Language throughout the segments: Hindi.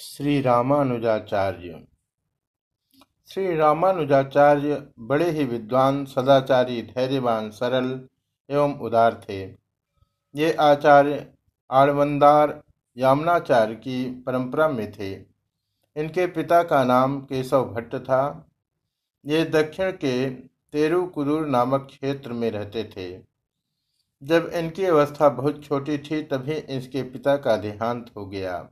श्री रामानुजाचार्य। श्री रामानुजाचार्य बड़े ही विद्वान, सदाचारी, धैर्यवान, सरल एवं उदार थे। ये आचार्य आड़वंदार यामनाचार्य की परंपरा में थे। इनके पिता का नाम केशव भट्ट था। ये दक्षिण के तेरुकुदुर नामक क्षेत्र में रहते थे। जब इनकी अवस्था बहुत छोटी थी, तभी इसके पिता का देहांत हो गया।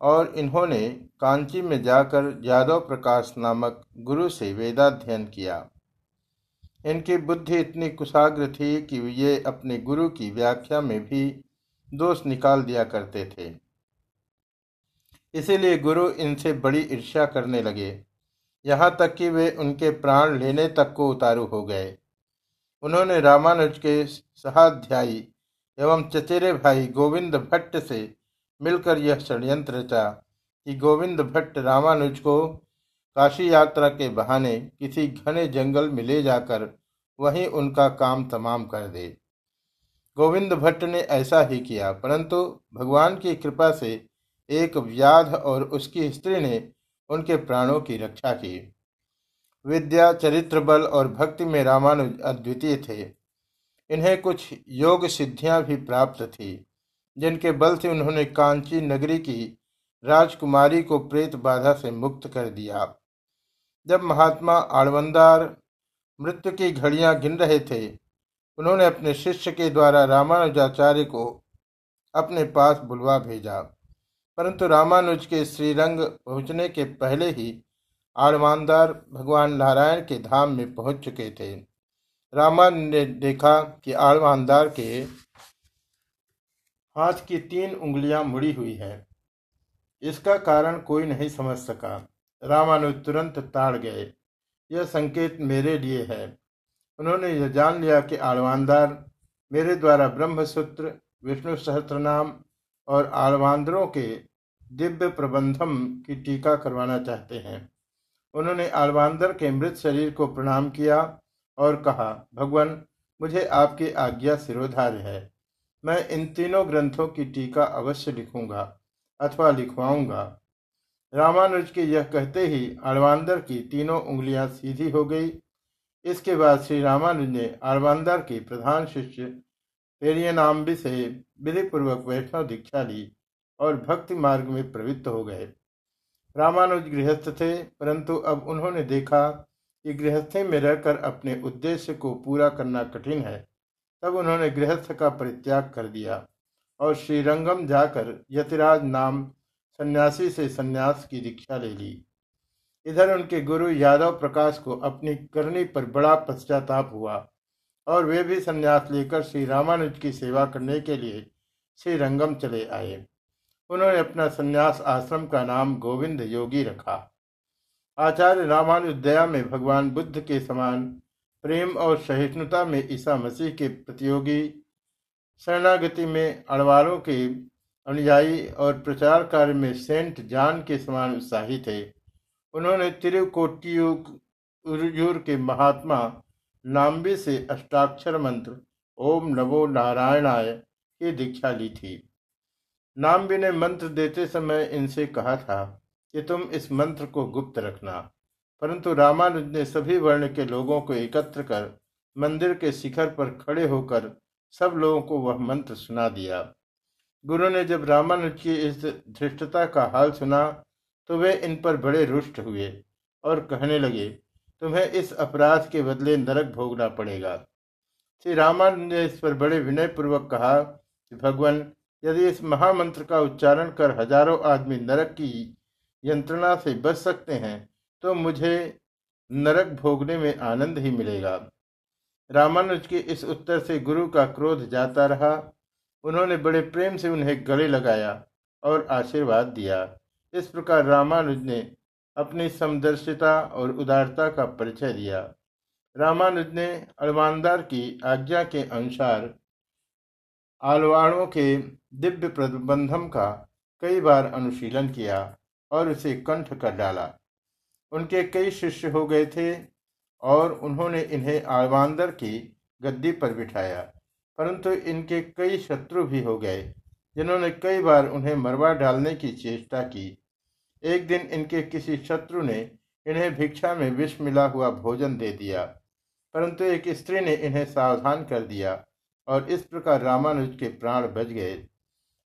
और इन्होंने कांची में जाकर यादव प्रकाश नामक गुरु से वेदाध्ययन किया। इनकी बुद्धि इतनी कुशाग्र थी कि ये अपने गुरु की व्याख्या में भी दोष निकाल दिया करते थे। इसीलिए गुरु इनसे बड़ी ईर्ष्या करने लगे। यहाँ तक कि वे उनके प्राण लेने तक को उतारू हो गए। उन्होंने रामानुज के सहाध्यायी एवं चचेरे भाई गोविंद भट्ट से मिलकर यह षड्यंत्र रचा कि गोविंद भट्ट रामानुज को काशी यात्रा के बहाने किसी घने जंगल में ले जाकर वहीं उनका काम तमाम कर दे। गोविंद भट्ट ने ऐसा ही किया, परंतु भगवान की कृपा से एक व्याध और उसकी स्त्री ने उनके प्राणों की रक्षा की। विद्या, चरित्र बल और भक्ति में रामानुज अद्वितीय थे। इन्हें कुछ योग सिद्धियाँ भी प्राप्त थी। जिनके बल से उन्होंने कांची नगरी की राजकुमारी को प्रेत बाधा से मुक्त कर दिया। जब महात्मा आड़वंदार मृत्यु की घड़ियाँ गिन रहे थे, उन्होंने अपने शिष्य के द्वारा रामानुजाचार्य को अपने पास बुलवा भेजा। परंतु रामानुज के श्रीरंग पहुँचने के पहले ही आड़वानदार भगवान नारायण के धाम में पहुँच चुके थे। रामानुज ने देखा कि आड़वानदार के हाथ की तीन उंगलियाँ मुड़ी हुई है। इसका कारण कोई नहीं समझ सका। रामानुज तुरंत ताड़ गए। यह संकेत मेरे लिए है। उन्होंने यह जान लिया कि आलवानदार, मेरे द्वारा ब्रह्मसूत्र, विष्णु सहस्त्रनाम और आलवांदरों के दिव्य प्रबंधम की टीका करवाना चाहते हैं। उन्होंने आलवांदर के मृत शरीर को प्रणाम किया और कहा, भगवान, मुझे आपकी आज्ञा सिरोधार्य है। मैं इन तीनों ग्रंथों की टीका अवश्य लिखूँगा अथवा लिखवाऊँगा। रामानुज के यह कहते ही अड़वांदर की तीनों उंगलियाँ सीधी हो गई। इसके बाद श्री रामानुज ने अड़वांदर के प्रधान शिष्य पेरियनाम्बी से विधिपूर्वक वैष्णव दीक्षा ली और भक्ति मार्ग में प्रवृत्त हो गए। रामानुज गृहस्थ थे, परंतु अब उन्होंने देखा कि गृहस्थी में रहकर अपने उद्देश्य को पूरा करना कठिन है। तब उन्होंने गृहस्थ का परित्याग कर दिया और श्रीरंगम जाकर यतिराज नाम सन्यासी से सन्यास की दीक्षा ले ली। इधर उनके गुरु यादव प्रकाश को अपनी करनी पर बड़ा पश्चाताप हुआ और वे भी सन्यास लेकर श्री रामानुज की सेवा करने के लिए श्री रंगम चले आए। उन्होंने अपना सन्यास आश्रम का नाम गोविंद योगी रखा। आचार्य रामानुज दया में भगवान बुद्ध के समान प्रेम और सहिष्णुता में ईसा मसीह के प्रतियोगी, शरणागति में अड़वालों के अनुयायी और प्रचार कार्य में सेंट जान के समान उत्साही थे। उन्होंने तिरुकोटियूर के महात्मा नाम्बी से अष्टाक्षर मंत्र, ओम नवो नारायणाय, की दीक्षा ली थी। नाम्बी ने मंत्र देते समय इनसे कहा था कि तुम इस मंत्र को गुप्त रखना। परंतु रामानुज ने सभी वर्ण के लोगों को एकत्र कर मंदिर के शिखर पर खड़े होकर सब लोगों को वह मंत्र सुना दिया। गुरु ने जब रामानुज की इस धृष्टता का हाल सुना तो वे इन पर बड़े रुष्ट हुए और कहने लगे, तुम्हें इस अपराध के बदले नरक भोगना पड़ेगा। श्री रामानुज ने इस पर बड़े विनय पूर्वक कहा कि भगवान, यदि इस महामंत्र का उच्चारण कर हज़ारों आदमी नरक की यंत्रणा से बच सकते हैं तो मुझे नरक भोगने में आनंद ही मिलेगा। रामानुज के इस उत्तर से गुरु का क्रोध जाता रहा। उन्होंने बड़े प्रेम से उन्हें गले लगाया और आशीर्वाद दिया। इस प्रकार रामानुज ने अपनी समदर्शिता और उदारता का परिचय दिया। रामानुज ने अलमानदार की आज्ञा के अनुसार आलवाड़ों के दिव्य प्रबंधम का कई बार अनुशीलन किया और उसे कंठ कर डाला। उनके कई शिष्य हो गए थे और उन्होंने इन्हें आलवांदर की गद्दी पर बिठाया। परंतु इनके कई शत्रु भी हो गए, जिन्होंने कई बार उन्हें मरवा डालने की चेष्टा की। एक दिन इनके किसी शत्रु ने इन्हें भिक्षा में विष मिला हुआ भोजन दे दिया, परंतु एक स्त्री ने इन्हें सावधान कर दिया और इस प्रकार रामानुज के प्राण बच गए।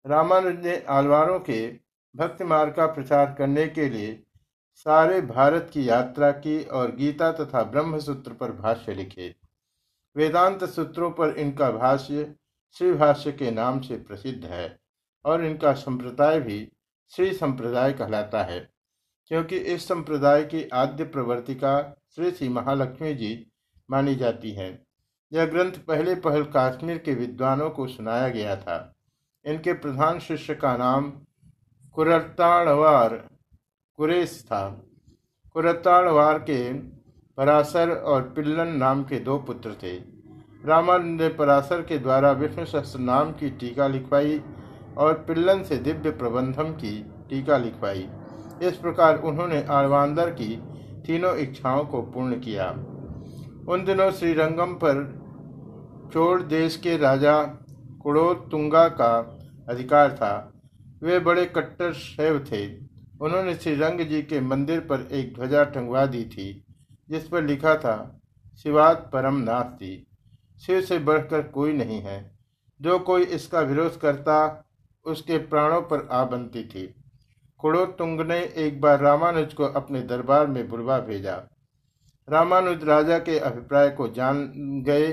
रामानुज ने आलवारों के भक्ति मार्ग का प्रचार करने के लिए सारे भारत की यात्रा की और गीता तथा ब्रह्म सूत्र पर भाष्य लिखे। वेदांत सूत्रों पर इनका भाष्य श्री भाष्य के नाम से प्रसिद्ध है और इनका संप्रदाय भी श्री संप्रदाय कहलाता है, क्योंकि इस संप्रदाय की आद्य प्रवर्तिका श्री श्री महालक्ष्मी जी मानी जाती है। यह ग्रंथ पहले पहल काश्मीर के विद्वानों को सुनाया गया था। इनके प्रधान शिष्य का नाम कुरताड़वार कुरेश था कुरताड़वार के पराशर और पिल्लन नाम के दो पुत्र थे। रामानंद ने पराशर के द्वारा विष्णु शस्त्र नाम की टीका लिखवाई और पिल्लन से दिव्य प्रबंधम की टीका लिखवाई। इस प्रकार उन्होंने आलवांदर की तीनों इच्छाओं को पूर्ण किया। उन दिनों श्रीरंगम पर चोड़ देश के राजा कुड़ोतुंगा का अधिकार था। वे बड़े कट्टर शैव थे। उन्होंने श्री रंग जी के मंदिर पर एक ध्वजा टंगवा दी थी, जिस पर लिखा था, शिवात परम नास्ती शिव से बढ़कर कोई नहीं है। जो कोई इसका विरोध करता, उसके प्राणों पर आ बनती थी। कुड़ोतुंग ने एक बार रामानुज को अपने दरबार में बुलवा भेजा। रामानुज राजा के अभिप्राय को जान गए।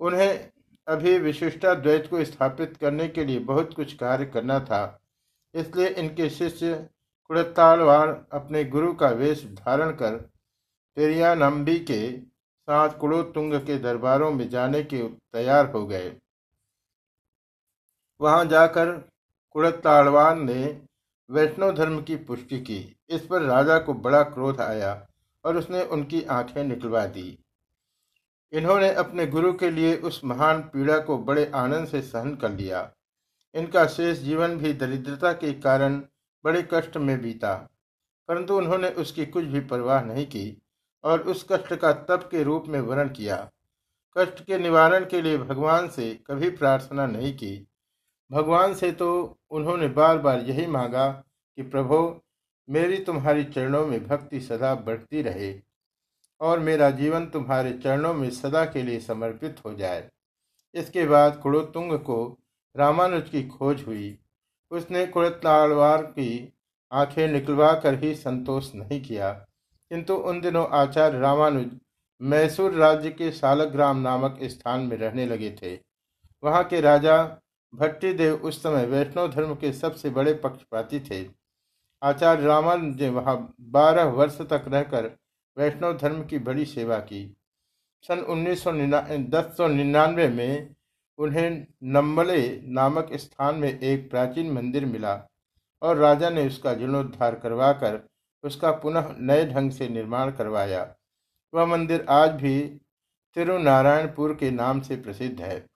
उन्हें अभी विशिष्टा द्वैत को स्थापित करने के लिए बहुत कुछ कार्य करना था, इसलिए इनके शिष्य कुड़तालवार अपने गुरु का वेश धारण कर पेरियानंबी के साथ कुड़ोतुंग के दरबारों में जाने के तैयार हो गए। वहाँ जाकर कुड़ताड़वान ने वैष्णव धर्म की पुष्टि की। इस पर राजा को बड़ा क्रोध आया और उसने उनकी आँखें निकलवा दी। इन्होंने अपने गुरु के लिए उस महान पीड़ा को बड़े आनंद से सहन कर लिया। इनका शेष जीवन भी दरिद्रता के कारण बड़े कष्ट में बीता। परंतु उन्होंने उसकी कुछ भी परवाह नहीं की और उस कष्ट का तप के रूप में वर्ण किया। कष्ट के निवारण के लिए भगवान से कभी प्रार्थना नहीं की। भगवान से तो उन्होंने बार बार यही मांगा कि, प्रभो, मेरी तुम्हारी चरणों में भक्ति सदा बढ़ती रहे और मेरा जीवन तुम्हारे चरणों में सदा के लिए समर्पित हो जाए। इसके बाद कुड़ोतुंग को रामानुज की खोज हुई। उसने कुड़ताड़वार की आँखें निकलवा कर ही संतोष नहीं किया। किंतु उन दिनों आचार्य रामानुज मैसूर राज्य के सालग्राम नामक स्थान में रहने लगे थे। वहाँ के राजा भट्टी देव उस समय वैष्णव धर्म के सबसे बड़े पक्षपाती थे। आचार्य रामानुज ने वहाँ बारह वर्ष तक रहकर वैष्णव धर्म की बड़ी सेवा की। सन उन्नीस सौ निन्यानवे में उन्हें नम्बले नामक स्थान में एक प्राचीन मंदिर मिला और राजा ने उसका जीर्णोद्धार करवाकर उसका पुनः नए ढंग से निर्माण करवाया। वह मंदिर आज भी तिरुनारायणपुर के नाम से प्रसिद्ध है।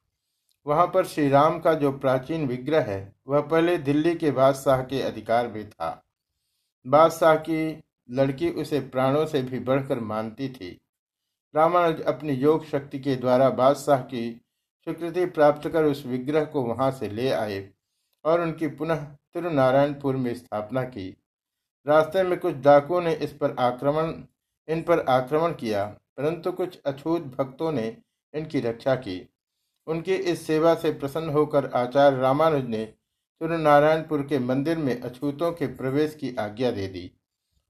वहाँ पर श्री राम का जो प्राचीन विग्रह है, वह पहले दिल्ली के बादशाह के अधिकार में था। बादशाह की लड़की उसे प्राणों से भी बढ़कर मानती थी। रामानुज अपनी योग शक्ति के द्वारा बादशाह की स्वीकृति प्राप्त कर उस विग्रह को वहाँ से ले आए और उनकी पुनः तिरुनारायणपुर में स्थापना की। रास्ते में कुछ डाकुओं ने इस पर आक्रमण, इन पर आक्रमण किया, परंतु कुछ अछूत भक्तों ने इनकी रक्षा की। उनकी इस सेवा से प्रसन्न होकर आचार्य रामानुज ने तिरुनारायणपुर के मंदिर में अछूतों के प्रवेश की आज्ञा दे दी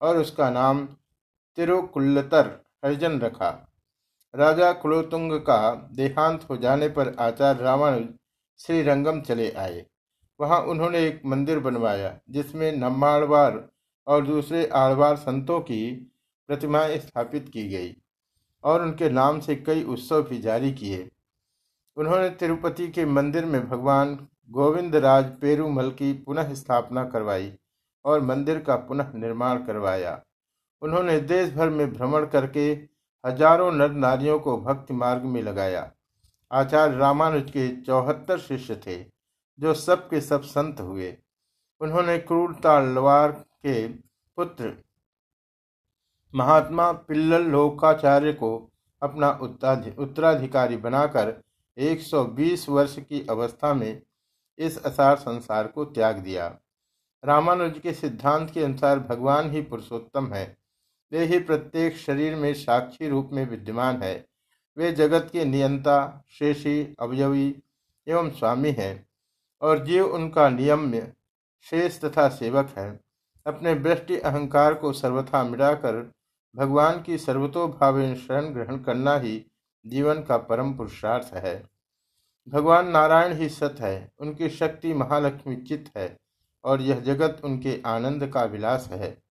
और उसका नाम तिरुकुल्लतर हरिजन रखा। राजा कुलोतुंग का देहांत हो जाने पर आचार्य रामानुज श्रीरंगम चले आए। वहाँ उन्होंने एक मंदिर बनवाया, जिसमें नम्माड़वार और दूसरे आड़वार संतों की प्रतिमाएँ स्थापित की गई और उनके नाम से कई उत्सव भी जारी किए। उन्होंने तिरुपति के मंदिर में भगवान गोविंद राज पेरूमल की पुनः स्थापना करवाई और मंदिर का पुनः निर्माण करवाया। उन्होंने देश भर में भ्रमण करके हज़ारों नर नारियों को भक्ति मार्ग में लगाया। आचार्य रामानुज के चौहत्तर शिष्य थे, जो सब के सब संत हुए। उन्होंने क्रूरतालवार के पुत्र महात्मा पिल्लल लोकाचार्य को अपना उत्तराधिकारी बनाकर 120 वर्ष की अवस्था में इस असार संसार को त्याग दिया। रामानुज के सिद्धांत के अनुसार भगवान ही पुरुषोत्तम है। वे ही प्रत्येक शरीर में साक्षी रूप में विद्यमान है। वे जगत के नियंता, शेषी, अवयवी एवं स्वामी हैं और जीव उनका नियम्य, शेष तथा सेवक है। अपने वृष्टि अहंकार को सर्वथा मिटाकर भगवान की सर्वतोभावे शरण ग्रहण करना ही जीवन का परम पुरुषार्थ है। भगवान नारायण ही सत है, उनकी शक्ति महालक्ष्मी चित्त है और यह जगत उनके आनंद का विलास है।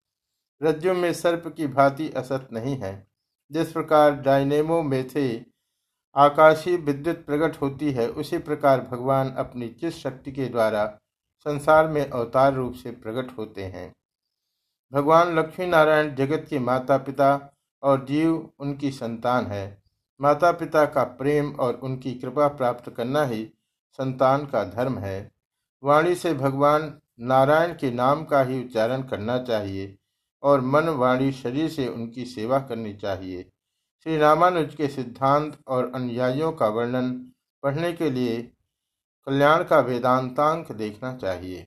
रज्जु में सर्प की भांति असत नहीं है। जिस प्रकार डायनेमो में थे आकाशीय विद्युत प्रकट होती है, उसी प्रकार भगवान अपनी चित शक्ति के द्वारा संसार में अवतार रूप से प्रकट होते हैं। भगवान लक्ष्मी नारायण जगत के माता पिता और जीव उनकी संतान है। माता पिता का प्रेम और उनकी कृपा प्राप्त करना ही संतान का धर्म है। वाणी से भगवान नारायण के नाम का ही उच्चारण करना चाहिए। और मन वाणी शरीर से उनकी सेवा करनी चाहिए। श्री रामानुज के सिद्धांत और अनुयायियों का वर्णन पढ़ने के लिए कल्याण का वेदांतांक देखना चाहिए।